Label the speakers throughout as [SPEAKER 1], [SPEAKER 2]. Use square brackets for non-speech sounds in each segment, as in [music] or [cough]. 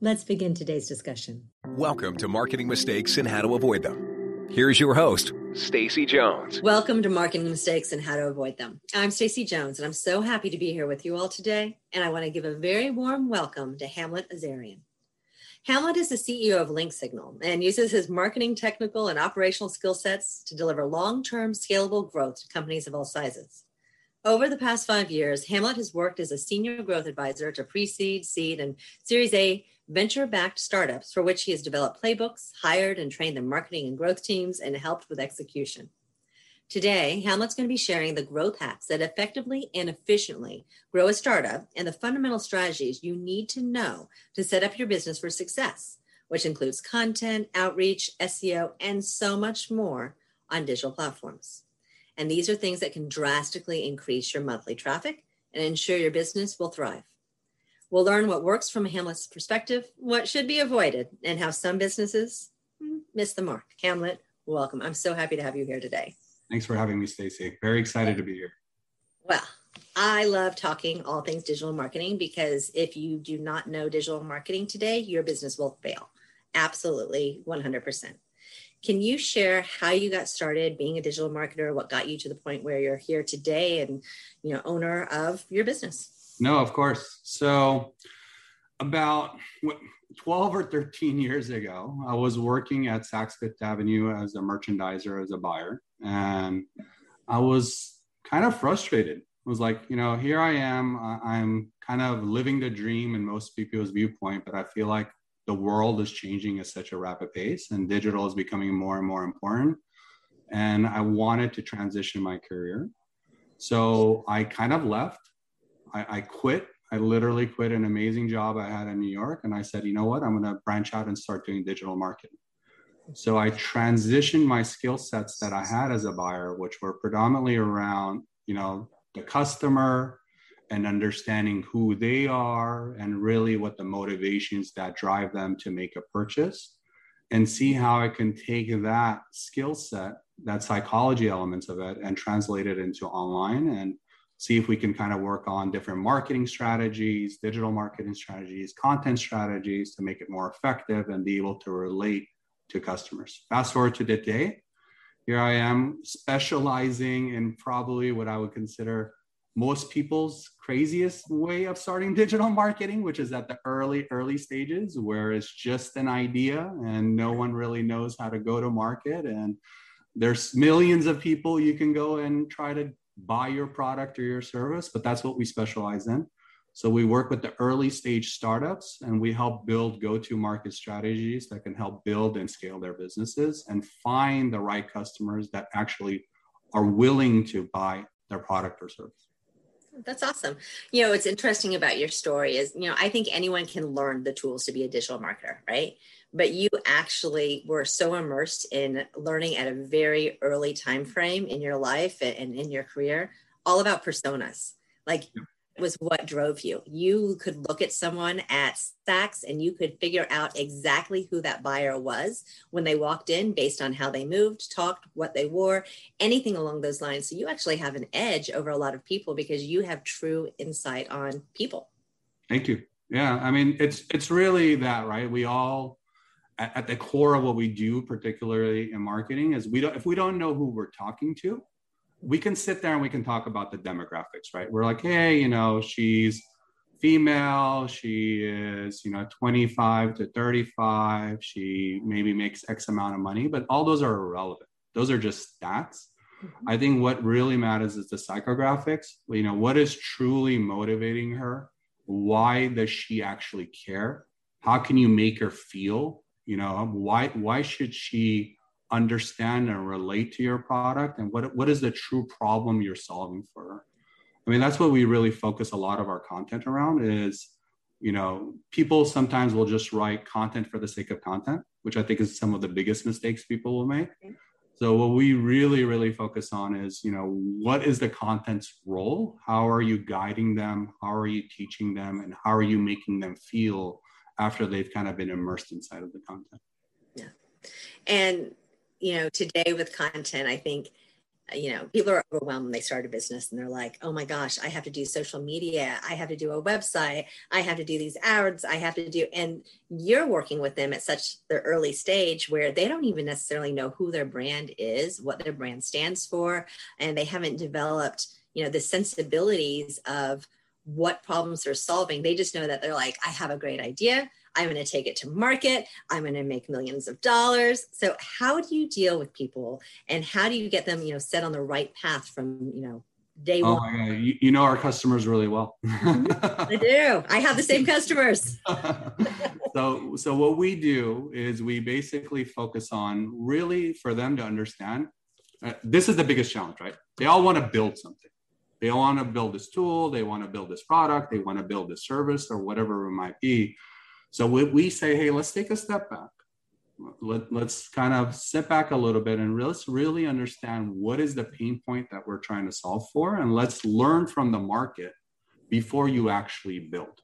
[SPEAKER 1] Let's begin today's discussion.
[SPEAKER 2] Welcome to Marketing Mistakes and How to Avoid Them. Here's your host, Stacy Jones.
[SPEAKER 1] Welcome to Marketing Mistakes and How to Avoid Them. I'm Stacy Jones, and I'm so happy to be here with you all today. And I want to give a very warm welcome to Hamlet Azarian. Hamlet is the CEO of Link Signal and uses his marketing, technical, and operational skill sets to deliver long term scalable growth to companies of all sizes. Over the past five years, Hamlet has worked as a senior growth advisor to pre seed, seed, and Series A venture backed startups for which he has developed playbooks, hired and trained their marketing and growth teams, and helped with execution. Today, Hamlet's going to be sharing the growth hacks that effectively and efficiently grow a startup and the fundamental strategies you need to know to set up your business for success, which includes content, outreach, SEO, and so much more on digital platforms. And these are things that can drastically increase your monthly traffic and ensure your business will thrive. We'll learn what works from Hamlet's perspective, what should be avoided, and how some businesses hmm, miss the mark. Hamlet, welcome. I'm so happy to have you here today.
[SPEAKER 3] Thanks for having me, Stacy. Very excited to be here.
[SPEAKER 1] Well, I love talking all things digital marketing because if you do not know digital marketing today, your business will fail. Absolutely, 100%. Can you share how you got started being a digital marketer, what got you to the point where you're here today and, you know, owner of your business?
[SPEAKER 3] No, of course. So about 12 or 13 years ago, I was working at Saks Fifth Avenue as a merchandiser, as a buyer. And I was kind of frustrated. I was like, you know, here I am. I'm kind of living the dream in most people's viewpoint, but I feel like the world is changing at such a rapid pace and digital is becoming more and more important. And I wanted to transition my career. So I kind of left. I, I quit I literally quit an amazing job I had in New York and I said, you know what, I'm going to branch out and start doing digital marketing. So I transitioned my skill sets that I had as a buyer, which were predominantly around, you know, the customer and understanding who they are and really what the motivations that drive them to make a purchase and see how I can take that skill set, that psychology elements of it and translate it into online and see if we can kind of work on different marketing strategies, digital marketing strategies, content strategies to make it more effective and be able to relate to customers. Fast forward to today, here I am specializing in probably what I would consider most people's craziest way of starting [laughs] digital marketing, which is at the early, early stages where it's just an idea and no one really knows how to go to market. And there's millions of people you can go and try to buy your product or your service, but that's what we specialize in. So we work with the early stage startups and we help build go to market strategies that can help build and scale their businesses and find the right customers that actually are willing to buy their product or service.
[SPEAKER 1] That's awesome. You know, what's interesting about your story is, you know, I think anyone can learn the tools to be a digital marketer, right? But you actually were so immersed in learning at a very early time frame in your life and in your career, all about personas. Like was what drove you. You could look at someone at Saks and you could figure out exactly who that buyer was when they walked in based on how they moved, talked, what they wore, anything along those lines. So you actually have an edge over a lot of people because you have true insight on people.
[SPEAKER 3] Thank you. Yeah, I mean it's it's really that, right? We all at, at the core of what we do particularly in marketing is we don't if we don't know who we're talking to, we can sit there and we can talk about the demographics, right? We're like, hey, you know, she's female, she is, you know, 25 to 35, she maybe makes X amount of money, but all those are irrelevant. Those are just stats. Mm-hmm. I think what really matters is the psychographics. You know, what is truly motivating her? Why does she actually care? How can you make her feel? You know, why why should she understand and relate to your product and what, what is the true problem you're solving for i mean that's what we really focus a lot of our content around is you know, people sometimes will just write content for the sake of content, which I think is some of the biggest mistakes people will make. Okay. So what we really, really focus on is, you know, what is the content's role? How are you guiding them? How are you teaching them? And how are you making them feel after they've kind of been immersed inside of the content?
[SPEAKER 1] Yeah. And, you know, today with content, I think you know, people are overwhelmed when they start a business and they're like, oh my gosh, I have to do social media. I have to do a website. I have to do these ads. I have to do, and you're working with them at such the early stage where they don't even necessarily know who their brand is, what their brand stands for, and they haven't developed, you know, the sensibilities of what problems they're solving. They just know that they're like, I have a great idea. I'm going to take it to market. I'm going to make millions of dollars. So how do you deal with people and how do you get them, you know, set on the right path from, you know, day
[SPEAKER 3] oh
[SPEAKER 1] one?
[SPEAKER 3] My God. You, you know our customers really well.
[SPEAKER 1] I [laughs] do. I have the same customers. [laughs] [laughs]
[SPEAKER 3] so, so what we do is we basically focus on really for them to understand. Uh, this is the biggest challenge, right? They all want to build something. They want to build this tool. They want to build this product. They want to build this service or whatever it might be so we, we say, hey, let's take a step back. Let, let's kind of sit back a little bit and let's really understand what is the pain point that we're trying to solve for. And let's learn from the market before you actually build.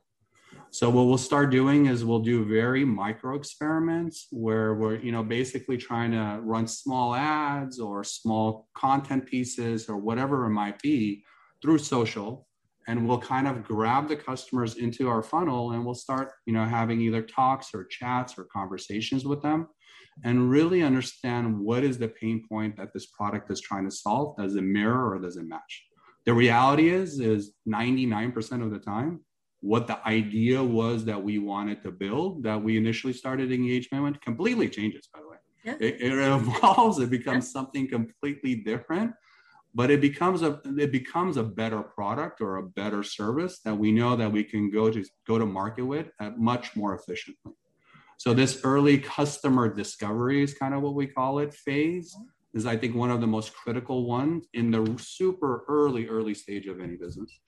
[SPEAKER 3] So what we'll start doing is we'll do very micro experiments where we're, you know, basically trying to run small ads or small content pieces or whatever it might be through social and we'll kind of grab the customers into our funnel and we'll start you know having either talks or chats or conversations with them and really understand what is the pain point that this product is trying to solve does it mirror or does it match the reality is is 99% of the time what the idea was that we wanted to build that we initially started engagement with completely changes by the way yeah. it, it evolves it becomes yeah. something completely different but it becomes a it becomes a better product or a better service that we know that we can go to go to market with at much more efficiently. So this early customer discovery is kind of what we call it phase is i think one of the most critical ones in the super early early stage of any business.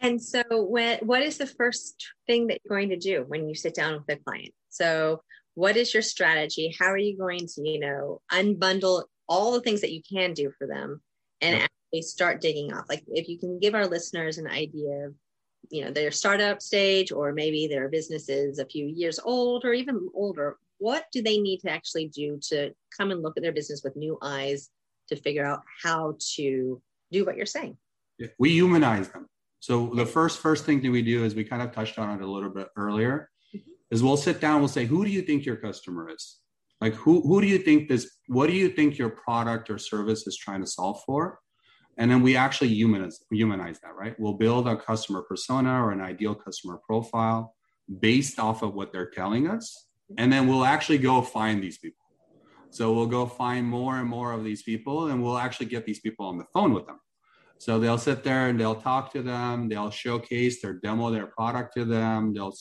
[SPEAKER 1] And so when what is the first thing that you're going to do when you sit down with a client? So what is your strategy? How are you going to you know unbundle all the things that you can do for them and yep. actually start digging off. Like if you can give our listeners an idea of, you know, their startup stage or maybe their businesses a few years old or even older, what do they need to actually do to come and look at their business with new eyes to figure out how to do what you're saying?
[SPEAKER 3] We humanize them. So the first first thing that we do is we kind of touched on it a little bit earlier, mm-hmm. is we'll sit down, we'll say, who do you think your customer is? Like who who do you think this what do you think your product or service is trying to solve for? And then we actually humanize humanize that right? We'll build a customer persona or an ideal customer profile based off of what they're telling us. And then we'll actually go find these people. So we'll go find more and more of these people and we'll actually get these people on the phone with them. So they'll sit there and they'll talk to them. They'll showcase their demo their product to them. They'll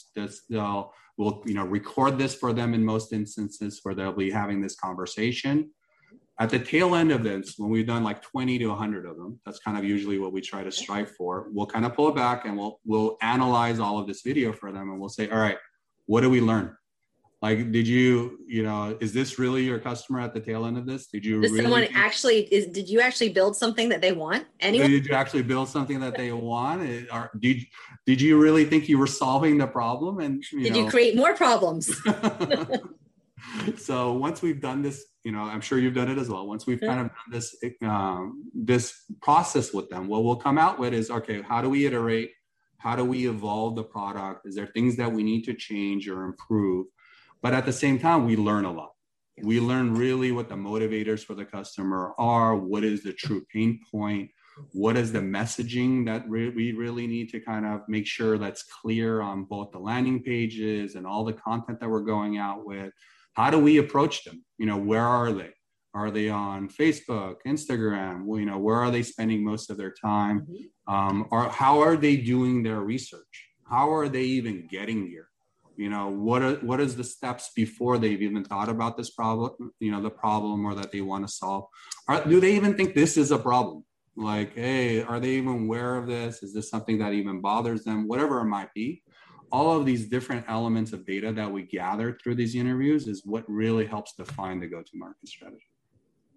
[SPEAKER 3] they'll We'll, you know, record this for them in most instances where they'll be having this conversation. At the tail end of this, when we've done like 20 to 100 of them, that's kind of usually what we try to strive for. We'll kind of pull it back and we'll we'll analyze all of this video for them, and we'll say, all right, what do we learn? Like did you you know is this really your customer at the tail end of this? Did you
[SPEAKER 1] really someone actually is did you actually build something that they want anyway?
[SPEAKER 3] Did you actually build something that they want? Or did, did you really think you were solving the problem? And
[SPEAKER 1] you did know, you create more problems? [laughs] [laughs]
[SPEAKER 3] So once we've done this you know i'm sure you've done it as well. Once we've kind of done this um, this process with them what we'll come out with is okay how do we iterate? How do we evolve the product? Is there things that we need to change or improve but at the same time, we learn a lot. We learn really what the motivators for the customer are, what is the true pain point, what is the messaging that re- we really need to kind of make sure that's clear on both the landing pages and all the content that we're going out with. How do we approach them? You know, where are they? Are they on Facebook, Instagram? Well, you know, where are they spending most of their time? Mm-hmm. Um, or how are they doing their research? How are they even getting here? You know what are what is the steps before they've even thought about this problem you know the problem or that they want to solve? Are, do they even think this is a problem? Like hey are they even aware of this? Is this something that even bothers them? Whatever it might be. All of these different elements of data that we gather through these interviews is what really helps define the go-to-market strategy.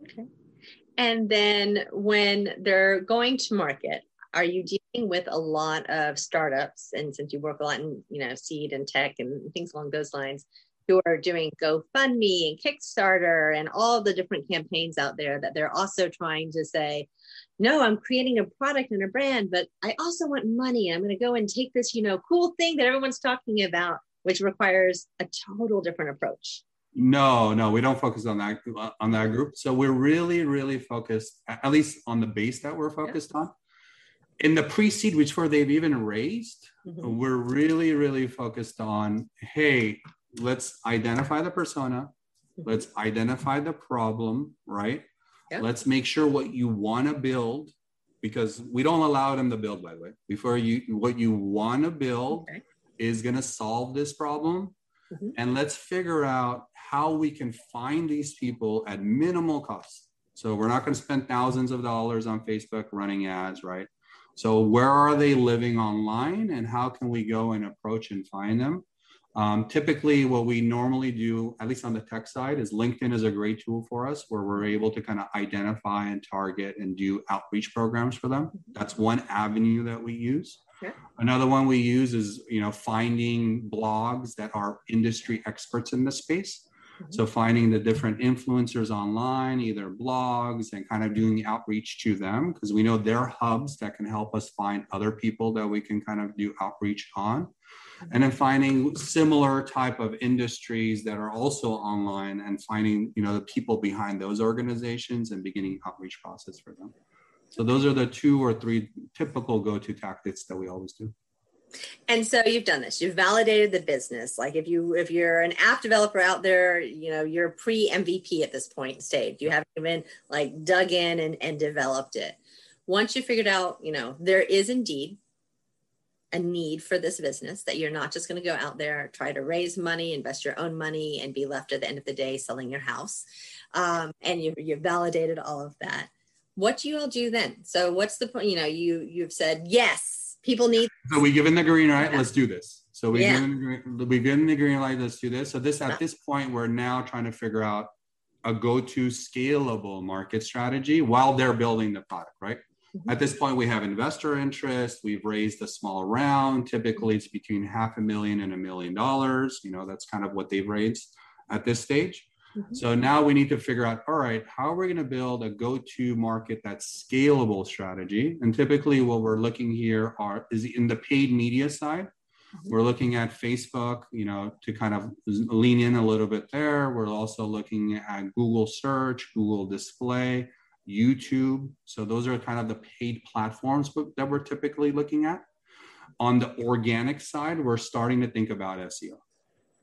[SPEAKER 1] Okay. And then when they're going to market, are you dealing with a lot of startups? And since you work a lot in, you know, seed and tech and things along those lines, who are doing GoFundMe and Kickstarter and all the different campaigns out there that they're also trying to say, no, I'm creating a product and a brand, but I also want money. I'm going to go and take this, you know, cool thing that everyone's talking about, which requires a total different approach.
[SPEAKER 3] No, no, we don't focus on that on that group. So we're really, really focused, at least on the base that we're focused yeah. on. In the pre-seed, which where they've even raised, mm-hmm. we're really, really focused on, hey, let's identify the persona, mm-hmm. let's identify the problem, right? Yeah. Let's make sure what you want to build, because we don't allow them to build, by the way. Before you, what you want to build okay. is going to solve this problem. Mm-hmm. And let's figure out how we can find these people at minimal cost. So we're not going to spend thousands of dollars on Facebook running ads, right? So where are they living online and how can we go and approach and find them? Um, typically, what we normally do, at least on the tech side, is LinkedIn is a great tool for us where we're able to kind of identify and target and do outreach programs for them. That's one avenue that we use. Okay. Another one we use is you know finding blogs that are industry experts in the space. Mm-hmm. So finding the different influencers online, either blogs, and kind of doing outreach to them because we know they're hubs that can help us find other people that we can kind of do outreach on. And then finding similar type of industries that are also online and finding you know the people behind those organizations and beginning outreach process for them. So those are the two or three typical go-to tactics that we always do
[SPEAKER 1] and so you've done this. You've validated the business. Like if you if you're an app developer out there you know you're pre mvp at this point stage. You haven't even like dug in and, and developed it. Once you figured out you know there is indeed a need for this business that you're not just going to go out there try to raise money invest your own money and be left at the end of the day selling your house um, and you, you've validated all of that what do you all do then? So what's the point you know you you've said yes people need
[SPEAKER 3] so we give given the green light let's do this so we've, yeah. given, given the green light let's do this so this at this point we're now trying to figure out a go-to scalable market strategy while they're building the product right mm-hmm. at this point, we have investor interest. We've raised a small round. Typically, it's between half a million and a million dollars. You know, that's kind of what they've raised at this stage. Mm-hmm. So now we need to figure out all right, how are we going to build a go to market that's scalable strategy? And typically, what we're looking here are is in the paid media side. Mm-hmm. We're looking at Facebook, you know, to kind of lean in a little bit there. We're also looking at Google search, Google display, YouTube. So those are kind of the paid platforms that we're typically looking at. On the organic side, we're starting to think about SEO.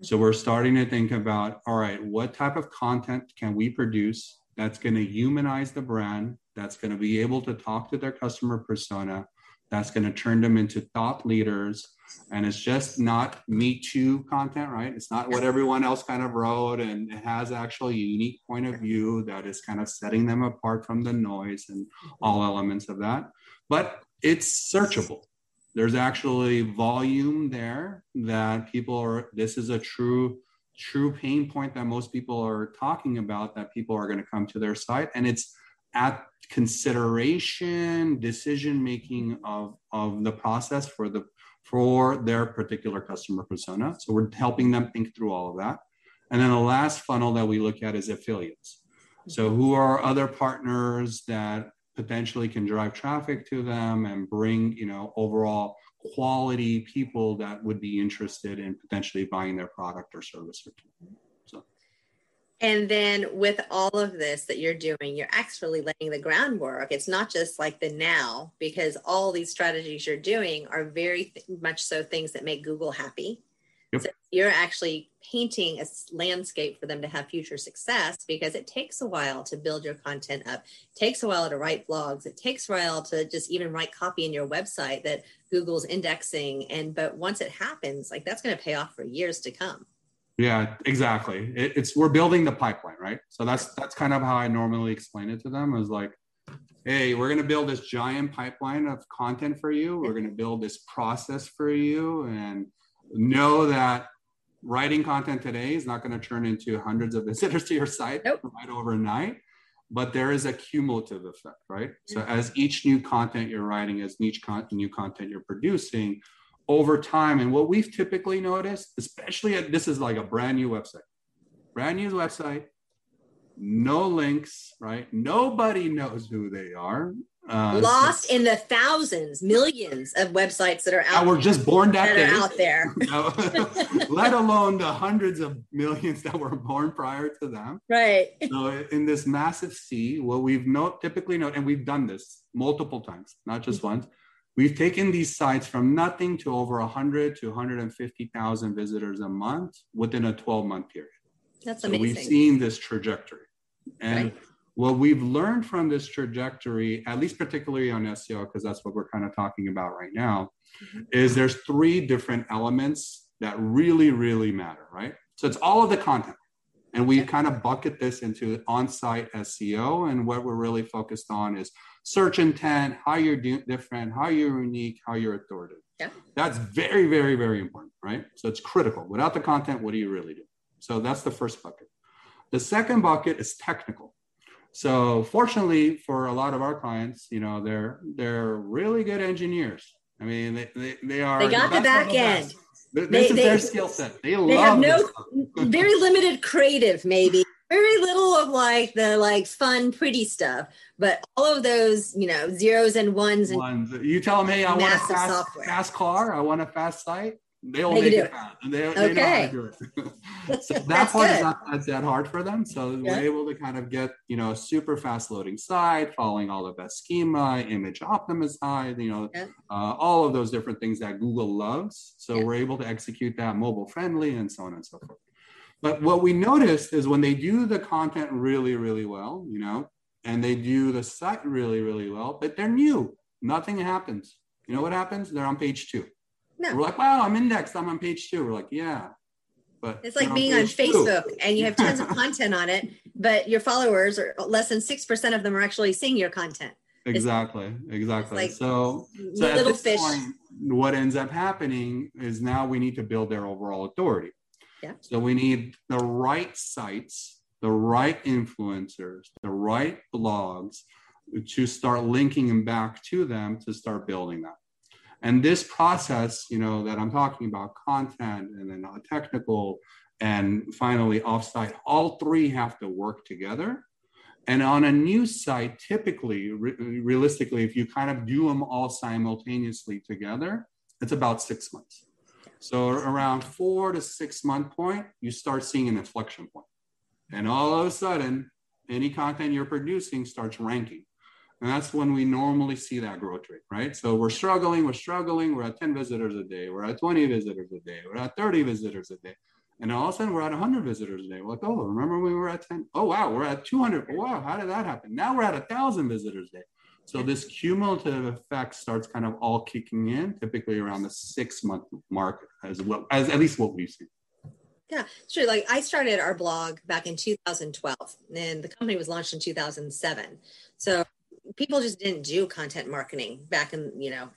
[SPEAKER 3] So we're starting to think about, all right, what type of content can we produce that's going to humanize the brand, that's going to be able to talk to their customer persona, that's going to turn them into thought leaders? And it's just not me too content right? It's not what everyone else kind of wrote and it has actually a unique point of view that is kind of setting them apart from the noise and all elements of that. But it's searchable there's actually volume there that people are this is a true true pain point that most people are talking about that people are going to come to their site and it's at consideration decision making of of the process for the for their particular customer persona. So we're helping them think through all of that. And then the last funnel that we look at is affiliates. So who are other partners that potentially can drive traffic to them and bring you know overall quality people that would be interested in potentially buying their product or service or
[SPEAKER 1] and then with all of this that you're doing, you're actually laying the groundwork. It's not just like the now, because all these strategies you're doing are very th- much so things that make Google happy. Yep. So you're actually painting a landscape for them to have future success because it takes a while to build your content up. It takes a while to write blogs. It takes a while to just even write copy in your website that Google's indexing. And but once it happens, like that's going to pay off for years to come.
[SPEAKER 3] Yeah, exactly. It, it's we're building the pipeline, right? So that's that's kind of how I normally explain it to them. Is like, hey, we're going to build this giant pipeline of content for you. We're going to build this process for you, and know that writing content today is not going to turn into hundreds of visitors to your site
[SPEAKER 1] Nope.
[SPEAKER 3] right overnight but there is a cumulative effect right so
[SPEAKER 1] Mm-hmm.
[SPEAKER 3] as each new content you're writing as each con- new content you're producing over time and what we've typically noticed especially at this is like a brand new website brand new website no links right nobody knows who they are uh,
[SPEAKER 1] Lost in the thousands, millions of websites that are out.
[SPEAKER 3] that were just born that,
[SPEAKER 1] that
[SPEAKER 3] day
[SPEAKER 1] are out there. [laughs] [laughs]
[SPEAKER 3] Let alone the hundreds of millions that were born prior to them.
[SPEAKER 1] Right.
[SPEAKER 3] So in this massive sea, what we've not typically known, and we've done this multiple times, not just
[SPEAKER 1] Mm-hmm.
[SPEAKER 3] once. We've taken these sites from nothing to over 100 to 150,000 visitors a month within a 12 month period.
[SPEAKER 1] That's
[SPEAKER 3] So
[SPEAKER 1] amazing.
[SPEAKER 3] we've seen this trajectory. And
[SPEAKER 1] Right.
[SPEAKER 3] What we've learned from this trajectory, at least particularly on SEO, because that's what we're kind of talking about right now,
[SPEAKER 1] Mhm.
[SPEAKER 3] is there's three different elements that really, really matter, right? So it's all of the content. And we kind of bucket this into on-site SEO, and what we're really focused on is search intent, how you're di- different, how you're unique, how you're authoritative.
[SPEAKER 1] Yeah.
[SPEAKER 3] That's very, very, very important, right? So it's critical. Without the content, what do you really do? So that's the first bucket. The second bucket is technical. So fortunately for a lot of our clients, you know, they're they're really good engineers. I mean, they, they, they are
[SPEAKER 1] They got the
[SPEAKER 3] of
[SPEAKER 1] back end.
[SPEAKER 3] This
[SPEAKER 1] They-
[SPEAKER 3] is
[SPEAKER 1] they-
[SPEAKER 3] their skill set. They,
[SPEAKER 1] They
[SPEAKER 3] love
[SPEAKER 1] have no very limited creative, maybe. Very little of like the like fun, pretty stuff. But all of those, you know, zeros and ones and
[SPEAKER 3] ones. You tell them, hey, I want a fast,
[SPEAKER 1] software.
[SPEAKER 3] fast car. I want a fast site. They'll
[SPEAKER 1] They
[SPEAKER 3] make it
[SPEAKER 1] it.
[SPEAKER 3] fast. They, they know how to do it. [laughs] so that
[SPEAKER 1] That's
[SPEAKER 3] part is
[SPEAKER 1] good.
[SPEAKER 3] not that, that hard for them. So
[SPEAKER 1] Yeah.
[SPEAKER 3] we're able to kind of get, you know, a super fast loading site, following all the best schema, image optimized, you know,
[SPEAKER 1] Yeah.
[SPEAKER 3] uh, all of those different things that Google loves. So
[SPEAKER 1] Yeah.
[SPEAKER 3] we're able to execute that mobile friendly and so on and so forth. But what we noticed is when they do the content really, really well, you know, and they do the site really, really well, but they're new. Nothing happens. You know what happens? They're on page two.
[SPEAKER 1] No.
[SPEAKER 3] We're like, wow, I'm indexed. I'm on page two. We're like, yeah. But
[SPEAKER 1] It's like being on
[SPEAKER 3] page two.
[SPEAKER 1] Facebook and you have tons of [laughs] content on it, but your followers are less than 6% of them are actually seeing your content.
[SPEAKER 3] Exactly. Exactly.
[SPEAKER 1] like
[SPEAKER 3] so, so at
[SPEAKER 1] little fish.
[SPEAKER 3] point, what ends up happening is now we need to build their overall authority.
[SPEAKER 1] Yeah.
[SPEAKER 3] So we need the right sites, the right influencers, the right blogs to start linking them back to them to start building that. And this process, you know, that I'm talking about, content and then technical and finally offsite, all three have to work together. And on a new site, typically, re- realistically, if you kind of do them all simultaneously together, it's about six months. So around four to six month point, you start seeing an inflection point. And all of a sudden, any content you're producing starts ranking. And that's when we normally see that growth rate, right? So we're struggling, we're struggling, we're at 10 visitors a day, we're at 20 visitors a day, we're at 30 visitors a day. And all of a sudden we're at 100 visitors a day. We're like, oh, remember when we were at 10? Oh, wow, we're at 200. Wow, how did that happen? Now we're at 1,000 visitors a day. So this cumulative effect starts kind of all kicking in, typically around the six month mark, as well as at least what we've seen.
[SPEAKER 1] Yeah, sure. Like I started our blog back in 2012 and the company was launched in 2007. So people just didn't do content marketing back in, you know,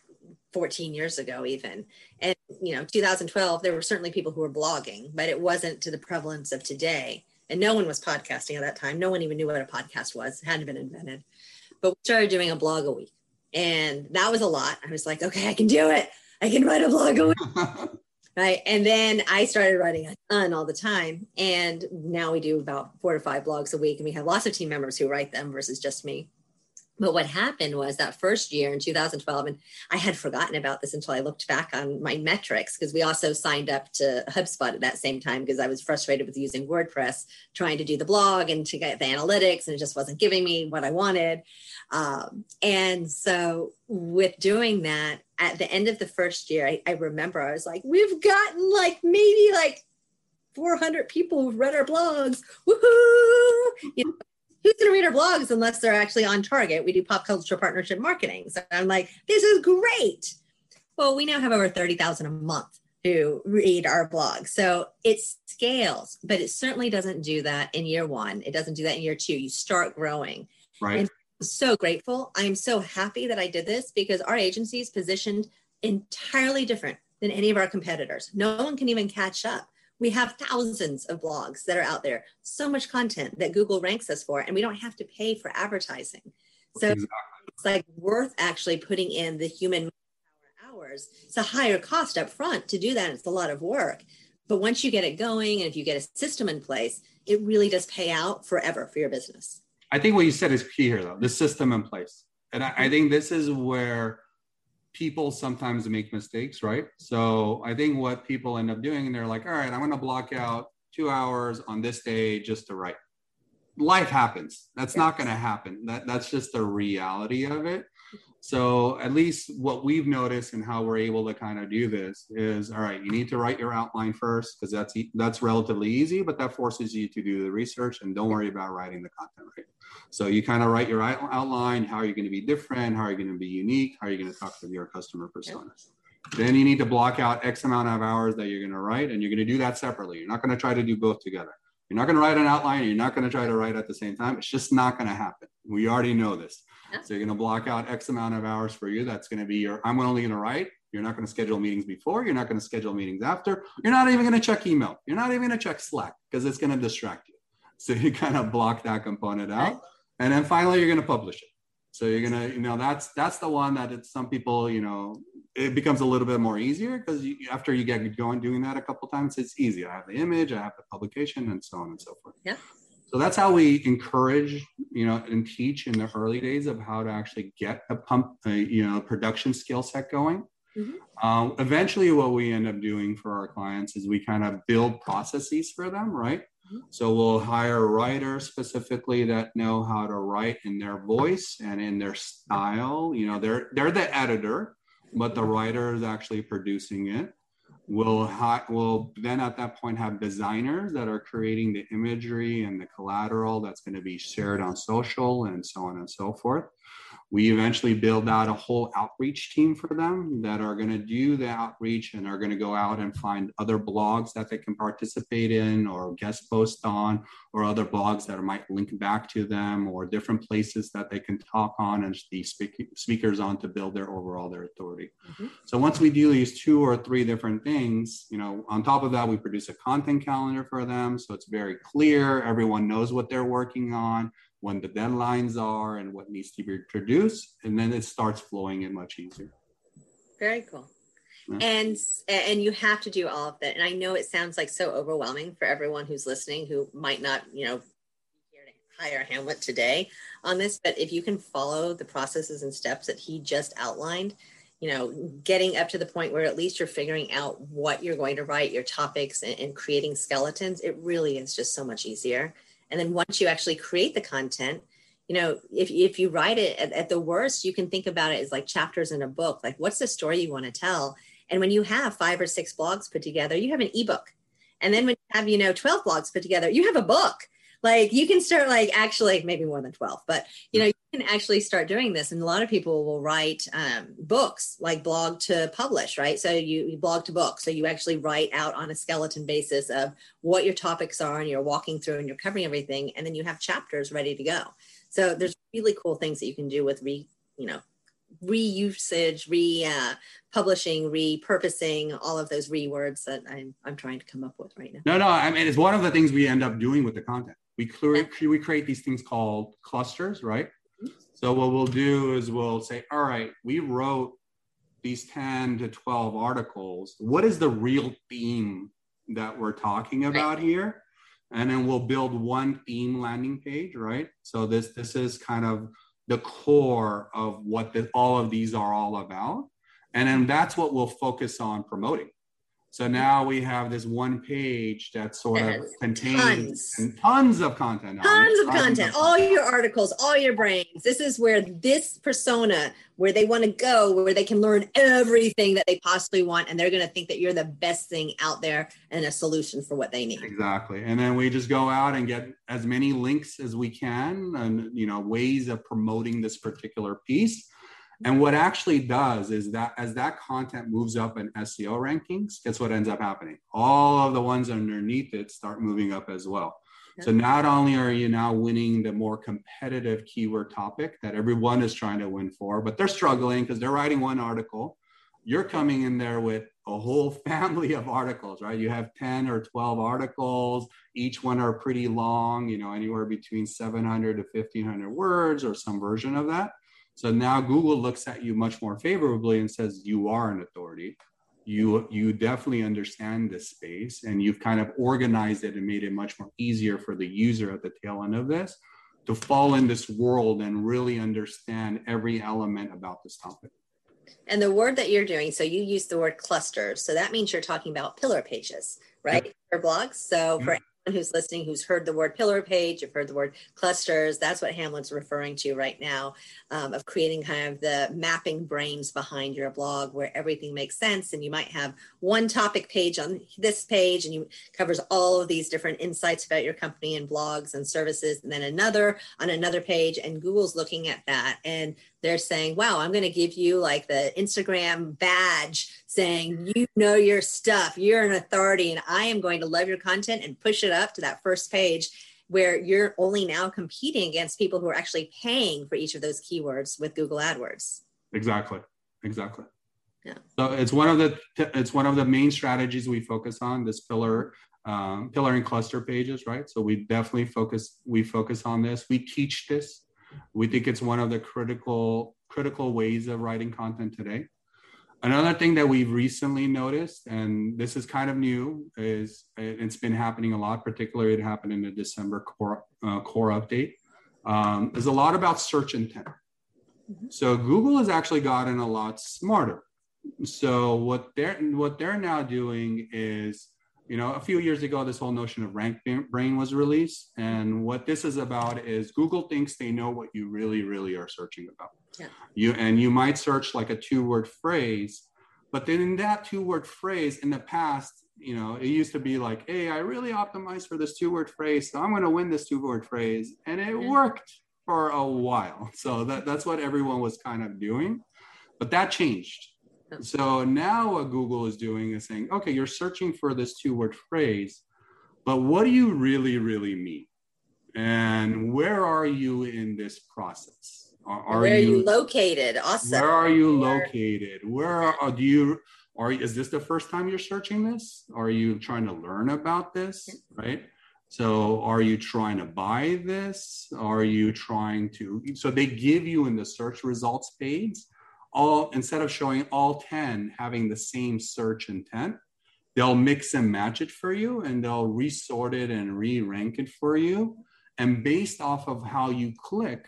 [SPEAKER 1] 14 years ago even. And, you know, 2012, there were certainly people who were blogging, but it wasn't to the prevalence of today. And no one was podcasting at that time. No one even knew what a podcast was. It hadn't been invented. But we started doing a blog a week. And that was a lot. I was like, okay, I can do it. I can write a blog a week [laughs] right and then i started writing a ton all the time and now we do about four to five blogs a week and we have lots of team members who write them versus just me but what happened was that first year in 2012 and i had forgotten about this until i looked back on my metrics because we also signed up to hubspot at that same time because i was frustrated with using wordpress trying to do the blog and to get the analytics and it just wasn't giving me what i wanted. Um, and so with doing that at the end of the first year I, I remember i was like we've gotten like maybe like 400 people who've read our blogs. Woohoo! You know, who's going to read our blogs unless they're actually on target we do pop culture partnership marketing so i'm like this is great well we now have over 30000 a month who read our blog so it scales but it certainly doesn't do that in year one it doesn't do that in year two you start growing
[SPEAKER 3] right.
[SPEAKER 1] so grateful. I am so happy that I did this because our agency is positioned entirely different than any of our competitors. No one can even catch up. We have thousands of blogs that are out there, so much content that Google ranks us for, and we don't have to pay for advertising. So exactly. it's like worth actually putting in the human hours. It's a higher cost up front to do that. It's a lot of work. But once you get it going and if you get a system in place, it really does pay out forever for your business.
[SPEAKER 3] I think what you said is key here, though the system in place. And I, I think this is where people sometimes make mistakes, right? So I think what people end up doing, and they're like, all right, I'm going to block out two hours on this day just to write. Life happens. That's yes. not going to happen. That that's just the reality of it. So at least what we've noticed and how we're able to kind of do this is all right, you need to write your outline first because that's that's relatively easy, but that forces you to do the research and don't worry about writing the content right. So you kind of write your outline, how are you going to be different, how are you going to be unique, how are you going to talk to your customer persona. Then you need to block out X amount of hours that you're going to write, and you're going to do that separately. You're not going to try to do both together. You're not going to write an outline. You're not going to try to write at the same time. It's just not going to happen. We already know this. So you're going to block out X amount of hours for you. That's going to be your, I'm only going to write. You're not going to schedule meetings before. You're not going to schedule meetings after. You're not even going to check email. You're not even going to check Slack because it's going to distract you. So you [laughs] kind of block that component out. And then finally, you're going to publish it. So you're going to, you know, that's, that's the one that it's some people, you know, it becomes a little bit more easier because after you get going doing that a couple times, it's easy. I have the image, I have the publication, and so on and so forth.
[SPEAKER 1] Yeah.
[SPEAKER 3] So that's how we encourage, you know, and teach in the early days of how to actually get a pump, a, you know, production skill set going. Mm-hmm. Um, eventually, what we end up doing for our clients is we kind of build processes for them, right? Mm-hmm. So we'll hire writers specifically that know how to write in their voice and in their style. You know, they're they're the editor, but the writer is actually producing it. We'll, ha- we'll then at that point have designers that are creating the imagery and the collateral that's going to be shared on social and so on and so forth. We eventually build out a whole outreach team for them that are going to do the outreach and are going to go out and find other blogs that they can participate in or guest post on, or other blogs that might link back to them, or different places that they can talk on and the speak- speakers on to build their overall their authority. Mm-hmm. So once we do these two or three different things, you know, on top of that, we produce a content calendar for them, so it's very clear. Everyone knows what they're working on when the deadlines are and what needs to be produced and then it starts flowing in much easier.
[SPEAKER 1] Very cool. Yeah. and and you have to do all of that. And i know it sounds like so overwhelming for everyone who's listening who might not you know hire hamlet today on this but if you can follow the processes and steps that he just outlined you know getting up to the point where at least you're figuring out what you're going to write your topics and, and creating skeletons it really is just so much easier and then once you actually create the content, you know, if, if you write it at, at the worst, you can think about it as like chapters in a book. Like, what's the story you want to tell? And when you have five or six blogs put together, you have an ebook. And then when you have, you know, 12 blogs put together, you have a book like you can start like actually maybe more than 12 but you know you can actually start doing this and a lot of people will write um, books like blog to publish right? So you, you blog to book so you actually write out on a skeleton basis of what your topics are and you're walking through and you're covering everything and then you have chapters ready to go. So there's really cool things that you can do with re you know reusage, re uh, publishing, repurposing, all of those rewords that I'm, I'm trying to come up with right now.
[SPEAKER 3] No, no, I mean, it's one of the things we end up doing with the content we create we create these things called clusters, right? Mm-hmm. So what we'll do is we'll say, all right, we wrote these 10 to 12 articles. What is the real theme that we're talking about right. here? And then we'll build one theme landing page, right? So this this is kind of the core of what the, all of these are all about. And then that's what we'll focus on promoting. So now we have this one page that sort of contains tons. tons of content.
[SPEAKER 1] Tons of tons content, of all your articles, all your brains. This is where this persona, where they want to go, where they can learn everything that they possibly want, and they're going to think that you're the best thing out there and a solution for what they need.
[SPEAKER 3] Exactly. And then we just go out and get as many links as we can, and you know ways of promoting this particular piece and what actually does is that as that content moves up in SEO rankings, guess what ends up happening? All of the ones underneath it start moving up as well. So not only are you now winning the more competitive keyword topic that everyone is trying to win for, but they're struggling because they're writing one article. You're coming in there with a whole [laughs] family of articles, right? You have 10 or 12 articles. Each one are pretty long, you know, anywhere between 700 to 1500 words or some version of that. So now Google looks at you much more favorably and says you are an authority. You you definitely understand this space and you've kind of organized it and made it much more easier for the user at the tail end of this to fall in this world and really understand every element about this topic.
[SPEAKER 1] And the word that you're doing, so you use the word clusters. So that means you're talking about pillar pages, right? Yep. For blogs. So for mm-hmm who's listening who's heard the word pillar page, you've heard the word clusters. That's what Hamlet's referring to right now um, of creating kind of the mapping brains behind your blog where everything makes sense. And you might have one topic page on this page and you covers all of these different insights about your company and blogs and services, and then another on another page. And Google's looking at that and they're saying, wow, I'm going to give you like the Instagram badge saying, you know your stuff, you're an authority, and I am going to love your content and push it up to that first page where you're only now competing against people who are actually paying for each of those keywords with Google AdWords.
[SPEAKER 3] Exactly. Exactly. Yeah. So it's one of the it's one of the main strategies we focus on this pillar um, pillar and cluster pages, right? So we definitely focus we focus on this. We teach this we think it's one of the critical critical ways of writing content today. Another thing that we've recently noticed, and this is kind of new, is it's been happening a lot. Particularly, it happened in the December core uh, core update. Um, is a lot about search intent. Mm-hmm. So Google has actually gotten a lot smarter. So what they're what they're now doing is you know, a few years ago, this whole notion of rank brain was released. And what this is about is Google thinks they know what you really, really are searching about. Yeah. You and you might search like a two-word phrase, but then in that two-word phrase, in the past, you know, it used to be like, hey, I really optimized for this two-word phrase, so I'm going to win this two-word phrase, and it yeah. worked for a while. [laughs] So that, that's what everyone was kind of doing, but that changed so now what Google is doing is saying, okay, you're searching for this two word phrase, but what do you really, really mean? And where are you in this process?
[SPEAKER 1] Are, are where you, are you located? Awesome.
[SPEAKER 3] Where are you located? Where are, do you, are, is this the first time you're searching this? Are you trying to learn about this? Right. So are you trying to buy this? Are you trying to, so they give you in the search results page all instead of showing all 10 having the same search intent they'll mix and match it for you and they'll resort it and re-rank it for you. And based off of how you click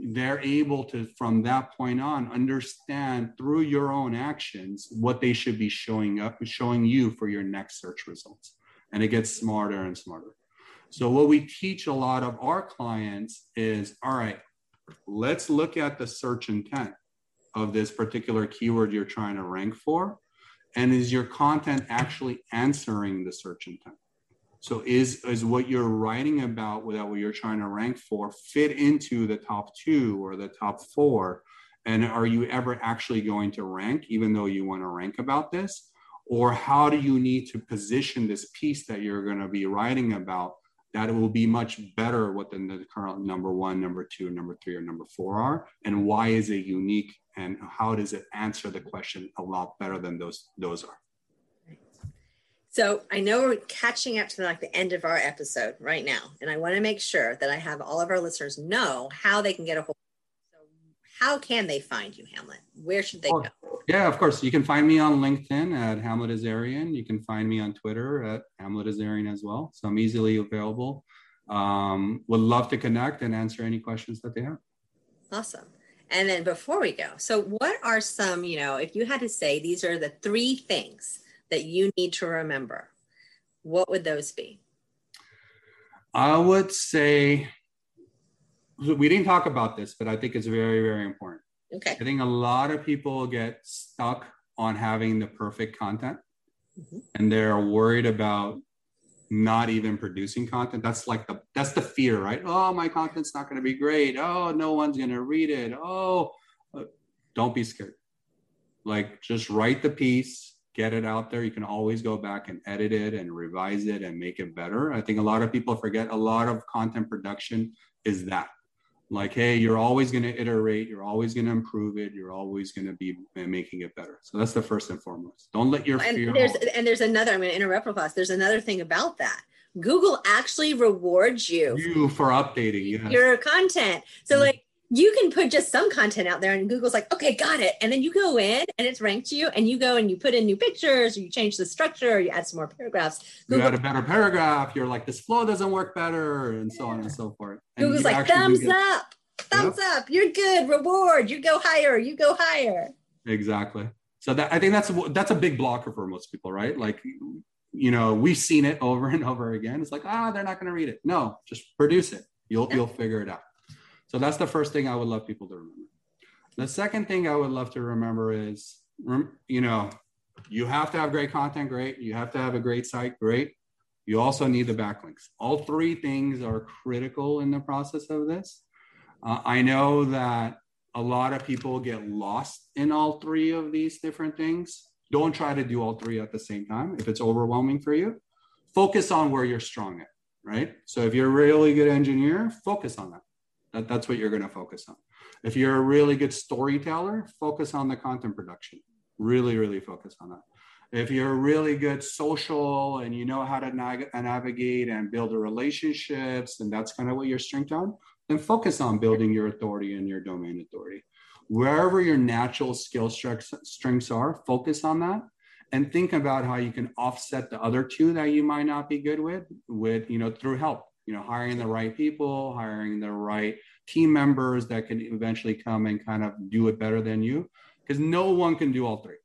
[SPEAKER 3] they're able to from that point on understand through your own actions what they should be showing up showing you for your next search results. And it gets smarter and smarter. So what we teach a lot of our clients is all right let's look at the search intent of this particular keyword you're trying to rank for? And is your content actually answering the search intent? So is, is what you're writing about without what you're trying to rank for fit into the top two or the top four? And are you ever actually going to rank, even though you want to rank about this? Or how do you need to position this piece that you're going to be writing about that it will be much better what the, the current number one, number two, number three, or number four are, and why is it unique, and how does it answer the question a lot better than those those are.
[SPEAKER 1] So I know we're catching up to like the end of our episode right now, and I want to make sure that I have all of our listeners know how they can get a hold of you. So how can they find you, Hamlet? Where should they oh, go?
[SPEAKER 3] Yeah, of course. You can find me on LinkedIn at Hamlet Azarian. You can find me on Twitter at Hamlet Azarian as well. So I'm easily available. Um, would love to connect and answer any questions that they have.
[SPEAKER 1] Awesome. And then before we go, so what are some, you know, if you had to say these are the three things that you need to remember, what would those be?
[SPEAKER 3] I would say we didn't talk about this, but I think it's very, very important.
[SPEAKER 1] Okay.
[SPEAKER 3] I think a lot of people get stuck on having the perfect content mm-hmm. and they're worried about not even producing content. That's like the that's the fear, right? Oh, my content's not going to be great. Oh, no one's going to read it. Oh, uh, don't be scared. Like just write the piece, get it out there. You can always go back and edit it and revise it and make it better. I think a lot of people forget a lot of content production is that like hey you're always going to iterate you're always going to improve it you're always going to be making it better. So that's the first and foremost. Don't let your
[SPEAKER 1] and
[SPEAKER 3] fear
[SPEAKER 1] there's and there's another i'm going to interrupt real fast there's another thing about that. Google actually rewards you.
[SPEAKER 3] You for updating yes.
[SPEAKER 1] your content. So like you can put just some content out there and Google's like, okay, got it. And then you go in and it's ranked you and you go and you put in new pictures or you change the structure or you add some more paragraphs.
[SPEAKER 3] Google, you add a better paragraph. You're like, this flow doesn't work better and so on and so forth. And
[SPEAKER 1] Google's like, thumbs up, thumbs yep. up. You're good. Reward. You go higher. You go higher.
[SPEAKER 3] Exactly. So that I think that's that's a big blocker for most people, right? Like, you know, we've seen it over and over again. It's like, ah, they're not going to read it. No, just produce it. You'll you'll figure it out. So that's the first thing I would love people to remember. The second thing I would love to remember is, you know, you have to have great content, great. You have to have a great site, great. You also need the backlinks. All three things are critical in the process of this. Uh, I know that a lot of people get lost in all three of these different things. Don't try to do all three at the same time if it's overwhelming for you. Focus on where you're strong at, right? So if you're a really good engineer, focus on that. That, that's what you're going to focus on. If you're a really good storyteller, focus on the content production. Really, really focus on that. If you're really good social and you know how to navigate and build relationships, and that's kind of what you're strength on, then focus on building your authority and your domain authority. Wherever your natural skill strengths are, focus on that and think about how you can offset the other two that you might not be good with with you know through help you know hiring the right people hiring the right team members that can eventually come and kind of do it better than you. Because no one can do all three.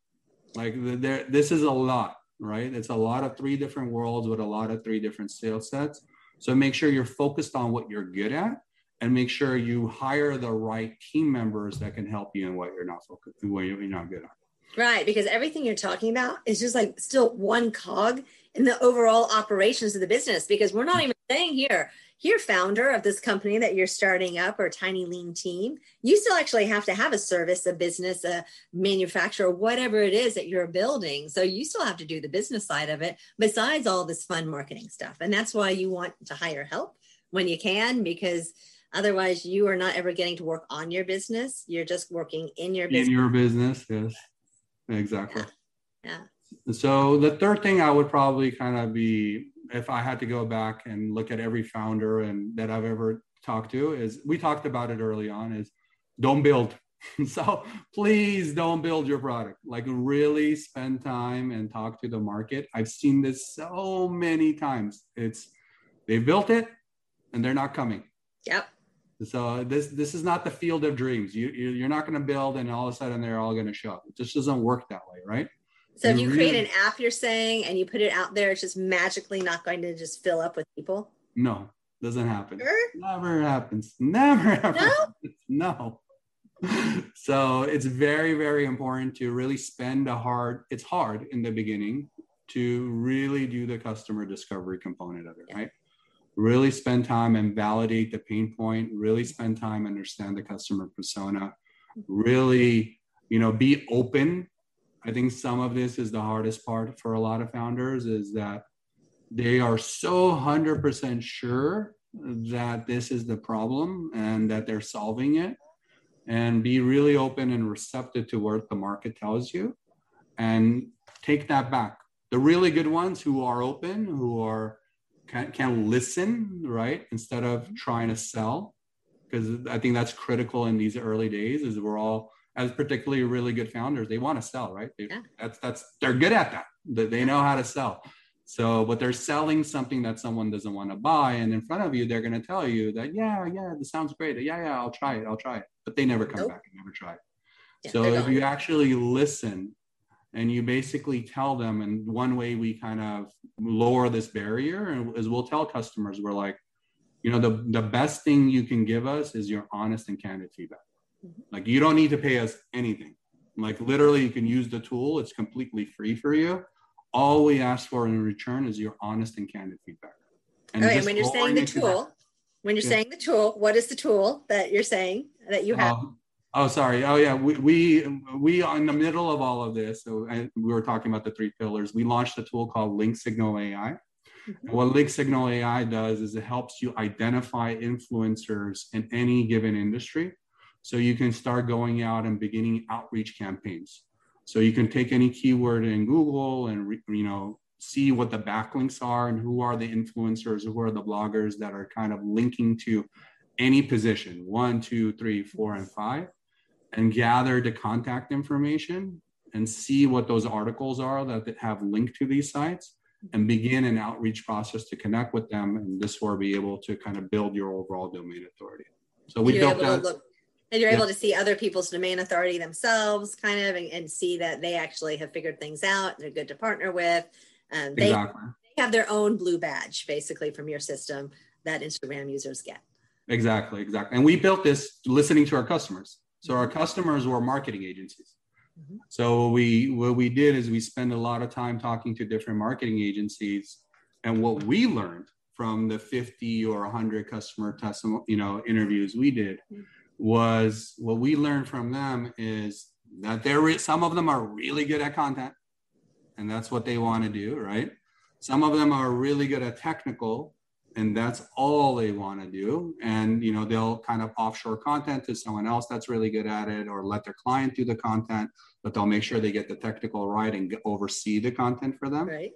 [SPEAKER 3] Like there this is a lot right? It's a lot of three different worlds with a lot of three different skill sets. So make sure you're focused on what you're good at and make sure you hire the right team members that can help you in what you're not focused what you're not good at.
[SPEAKER 1] Right because everything you're talking about is just like still one cog in the overall operations of the business because we're not even saying here. You're founder of this company that you're starting up or tiny lean team you still actually have to have a service a business a manufacturer whatever it is that you're building. So you still have to do the business side of it besides all this fun marketing stuff. And that's why you want to hire help when you can because otherwise you are not ever getting to work on your business. You're just working in your business.
[SPEAKER 3] in your business yes. Exactly.
[SPEAKER 1] Yeah. yeah.
[SPEAKER 3] So the third thing I would probably kind of be if I had to go back and look at every founder and that I've ever talked to is we talked about it early on is don't build. [laughs] so please don't build your product. Like really spend time and talk to the market. I've seen this so many times. It's they built it and they're not coming.
[SPEAKER 1] Yep.
[SPEAKER 3] So this this is not the field of dreams. You you're not going to build and all of a sudden they're all going to show up. It just doesn't work that way, right?
[SPEAKER 1] So if you create an app, you're saying, and you put it out there, it's just magically not going to just fill up with people.
[SPEAKER 3] No, doesn't happen. Sure? Never happens. [laughs] Never ever. No. Happens. No. [laughs] so it's very very important to really spend a hard. It's hard in the beginning to really do the customer discovery component of it, yeah. right? Really spend time and validate the pain point. Really spend time understand the customer persona. Really, you know, be open I think some of this is the hardest part for a lot of founders is that they are so 100% sure that this is the problem and that they're solving it. And be really open and receptive to what the market tells you and take that back. The really good ones who are open who are can, can listen right? Instead of trying to sell. Because i think that's critical in these early days is we're all as particularly really good founders, they want to sell, right? They, yeah. That's that's they're good at that. They, they know how to sell. So, but they're selling something that someone doesn't want to buy, and in front of you, they're going to tell you that, yeah, yeah, this sounds great. Yeah, yeah, I'll try it. I'll try it. But they never come nope. back and never try it. Yeah, so, if you actually listen and you basically tell them, and one way we kind of lower this barrier is we'll tell customers, we're like, you know, the the best thing you can give us is your honest and candid feedback like you don't need to pay us anything. Like literally, you can use the tool. It's completely free for you. All we ask for in return is your honest and candid feedback.
[SPEAKER 1] And okay, when you're saying the tool, when you're yeah. saying the tool, what is the tool that you're saying that you have?
[SPEAKER 3] Oh, oh sorry. Oh, yeah. We, we, we are in the middle of all of this, so we were talking about the three pillars. We launched a tool called Link Signal AI. Mm-hmm. what Link Signal AI does is it helps you identify influencers in any given industry. So you can start going out and beginning outreach campaigns. So you can take any keyword in Google and you know see what the backlinks are and who are the influencers, who are the bloggers that are kind of linking to any position one, two, three, four, and five, and gather the contact information and see what those articles are that have linked to these sites and begin an outreach process to connect with them and this will be able to kind of build your overall domain authority so we built that
[SPEAKER 1] look, and you're yeah. able to see other people's domain authority themselves kind of and, and, see that they actually have figured things out they're good to partner with and they, exactly. they have their own blue badge basically from your system that instagram users get
[SPEAKER 3] exactly exactly and we built this listening to our customers so our customers were marketing agencies Mm-hmm. So we what we did is we spend a lot of time talking to different marketing agencies, and what we learned from the 50 or 100 customer testimony, you know, interviews we did mm-hmm. Was what we learned from them is that there is some of them are really good at content, and that's what they want to do, right? Some of them are really good at technical, and that's all they want to do. And you know they'll kind of offshore content to someone else that's really good at it or let their client do the content but they'll make sure they get the technical right and oversee the content for them.
[SPEAKER 1] Right.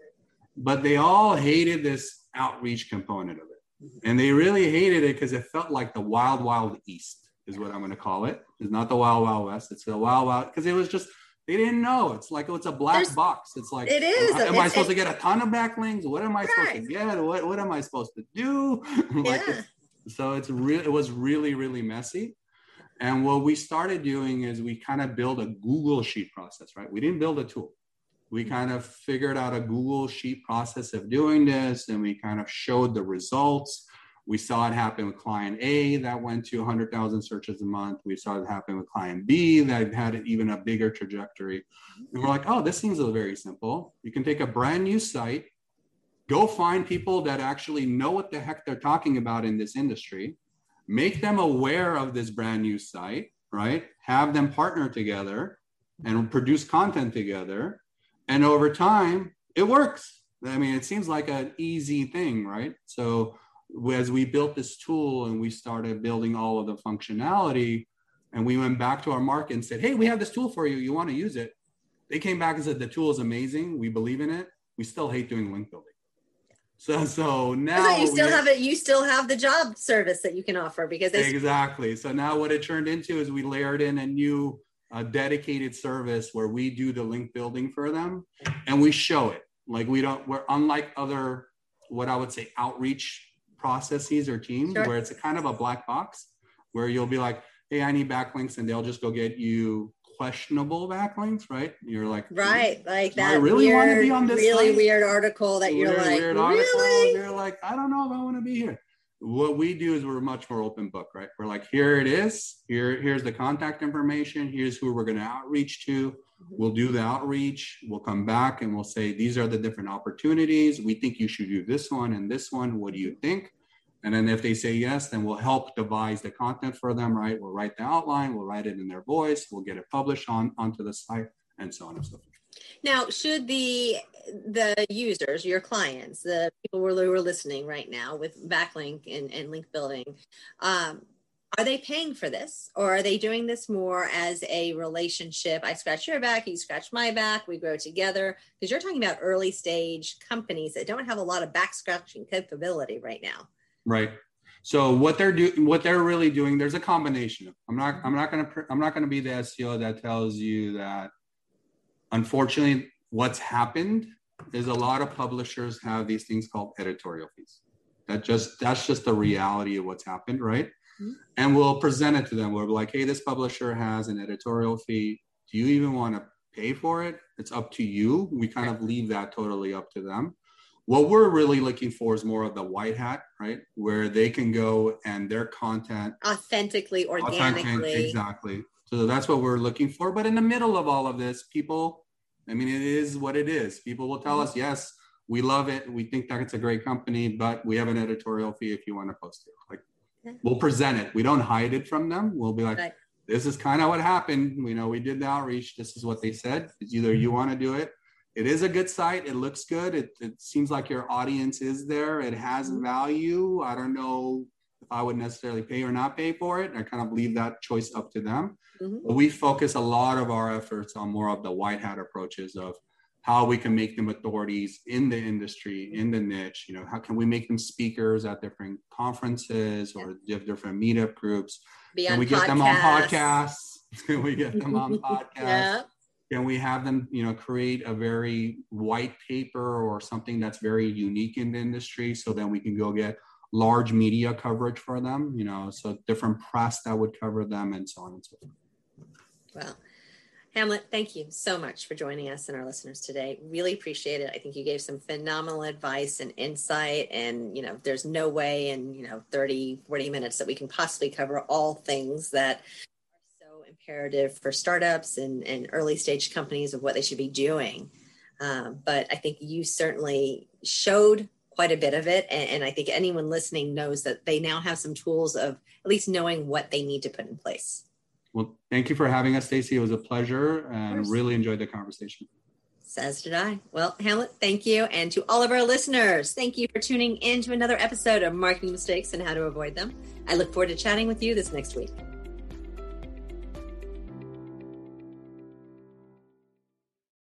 [SPEAKER 3] But they all hated this outreach component of it. Mm-hmm. and they really hated it because it felt like the wild wild east is what i'm going to call it it's not the wild wild west it's the wild wild because it was just they didn't know. It's like it's a black There's, box. It's like
[SPEAKER 1] it is.
[SPEAKER 3] Am it's, I supposed to get a ton of backlinks? What am I right. supposed to get? What what am I supposed to do? [laughs] like yeah. so it's really it was really really messy. And what we started doing is we kind of build a Google sheet process, right? We didn't build a tool. We mm-hmm. kind of figured out a Google sheet process of doing this, and we kind of showed the results we saw it happen with client A that went to 100,000 searches a month. We saw it happen with client B that had even a bigger trajectory. And we're like, oh, this seems very simple. You can take a brand new site, go find people that actually know what the heck they're talking about in this industry, make them aware of this brand new site, right? Have them partner together and produce content together. And over time, it works. I mean, it seems like an easy thing, right? So, as we built this tool and we started building all of the functionality and we went back to our market and said hey we have this tool for you. You want to use it? They came back and said the tool is amazing. We believe in it. We still hate doing link building. So so now
[SPEAKER 1] you still have it you still have the job service that you can offer because
[SPEAKER 3] they exactly. So now what it turned into is we layered in a new uh, dedicated service where we do the link building for them and we show it. Like we don't we're unlike other what i would say outreach processes or teams sure. where it's a kind of a black box where you'll be like, hey, I need backlinks, and they'll just go get you questionable backlinks, right? You're like,
[SPEAKER 1] right, like that. I really weird, want to be on this really site? weird article that you're like, weird really?
[SPEAKER 3] You're like, I don't know if I want to be here. What we do is we're much more open book, right? We're like, here it is. Here, here's the contact information. Here's who we're going to outreach to. Mm-hmm. We'll do the outreach. We'll come back and we'll say, these are the different opportunities. We think you should do this one and this one. What do you think? And then if they say yes, then we'll help devise the content for them, right? We'll write the outline, we'll write it in their voice, we'll get it published on onto the site, and so on and so forth.
[SPEAKER 1] Now, should the the users, your clients, the people who are listening right now with backlink and, and link building, um, are they paying for this or are they doing this more as a relationship i scratch your back you scratch my back we grow together because you're talking about early stage companies that don't have a lot of back scratching capability right now
[SPEAKER 3] Right. So what they're doing, what they're really doing, there's a combination. I'm not, I'm not gonna, I'm not gonna be the SEO that tells you that. Unfortunately, what's happened is a lot of publishers have these things called editorial fees. That just, that's just the reality of what's happened, right? Mm-hmm. And we'll present it to them. We're like, hey, this publisher has an editorial fee. Do you even want to pay for it? It's up to you. We kind of leave that totally up to them what we're really looking for is more of the white hat, right? Where they can go and their content
[SPEAKER 1] authentically, organically. Authentic,
[SPEAKER 3] exactly. So that's what we're looking for. But in the middle of all of this, people, I mean, it is what it is. People will tell us, yes, we love it. We think that it's a great company, but we have an editorial fee if you want to post it. Like. We'll present it. We don't hide it from them. We'll be like, right. this is kind of what happened. We know, we did the outreach. This is what they said. It's either you want to do it it is a good site. It looks good. It, it seems like your audience is there. It has
[SPEAKER 1] Mhm.
[SPEAKER 3] value. I don't know if I would necessarily pay or not pay for it. I kind of leave that choice up to them.
[SPEAKER 1] Mhm.
[SPEAKER 3] But we focus a lot of our efforts on more of the white hat approaches of how we can make them authorities in the industry, in the niche. You know, how can we make them speakers at different conferences or diff- different meetup groups?
[SPEAKER 1] Be
[SPEAKER 3] Can we get them on
[SPEAKER 1] podcasts.
[SPEAKER 3] podcasts? [laughs] Can we get them on [laughs] podcasts?
[SPEAKER 1] Yeah.
[SPEAKER 3] Can we have them, you know, create a very white paper or something that's very unique in the industry so then we can go get large media coverage for them, you know, so different press that would cover them and so on and so forth.
[SPEAKER 1] Well, Hamlet, thank you so much for joining us and our listeners today. Really appreciate it. I think you gave some phenomenal advice and insight. And, you know, there's no way in, you know, 30, 40 minutes that we can possibly cover all things that are so imperative for startups and, and early stage companies of what they should be doing. Um, but I think you certainly showed quite a bit of it. And, and I think anyone listening knows that they now have some tools of at least knowing what they need to put in place.
[SPEAKER 3] Well, thank you for having us, Stacy. It was a pleasure and really enjoyed the conversation.
[SPEAKER 1] Says did I. Well, Hamlet, thank you. And to all of our listeners, thank you for tuning in to another episode of Marketing Mistakes and How to Avoid Them. I look forward to chatting with you this next week.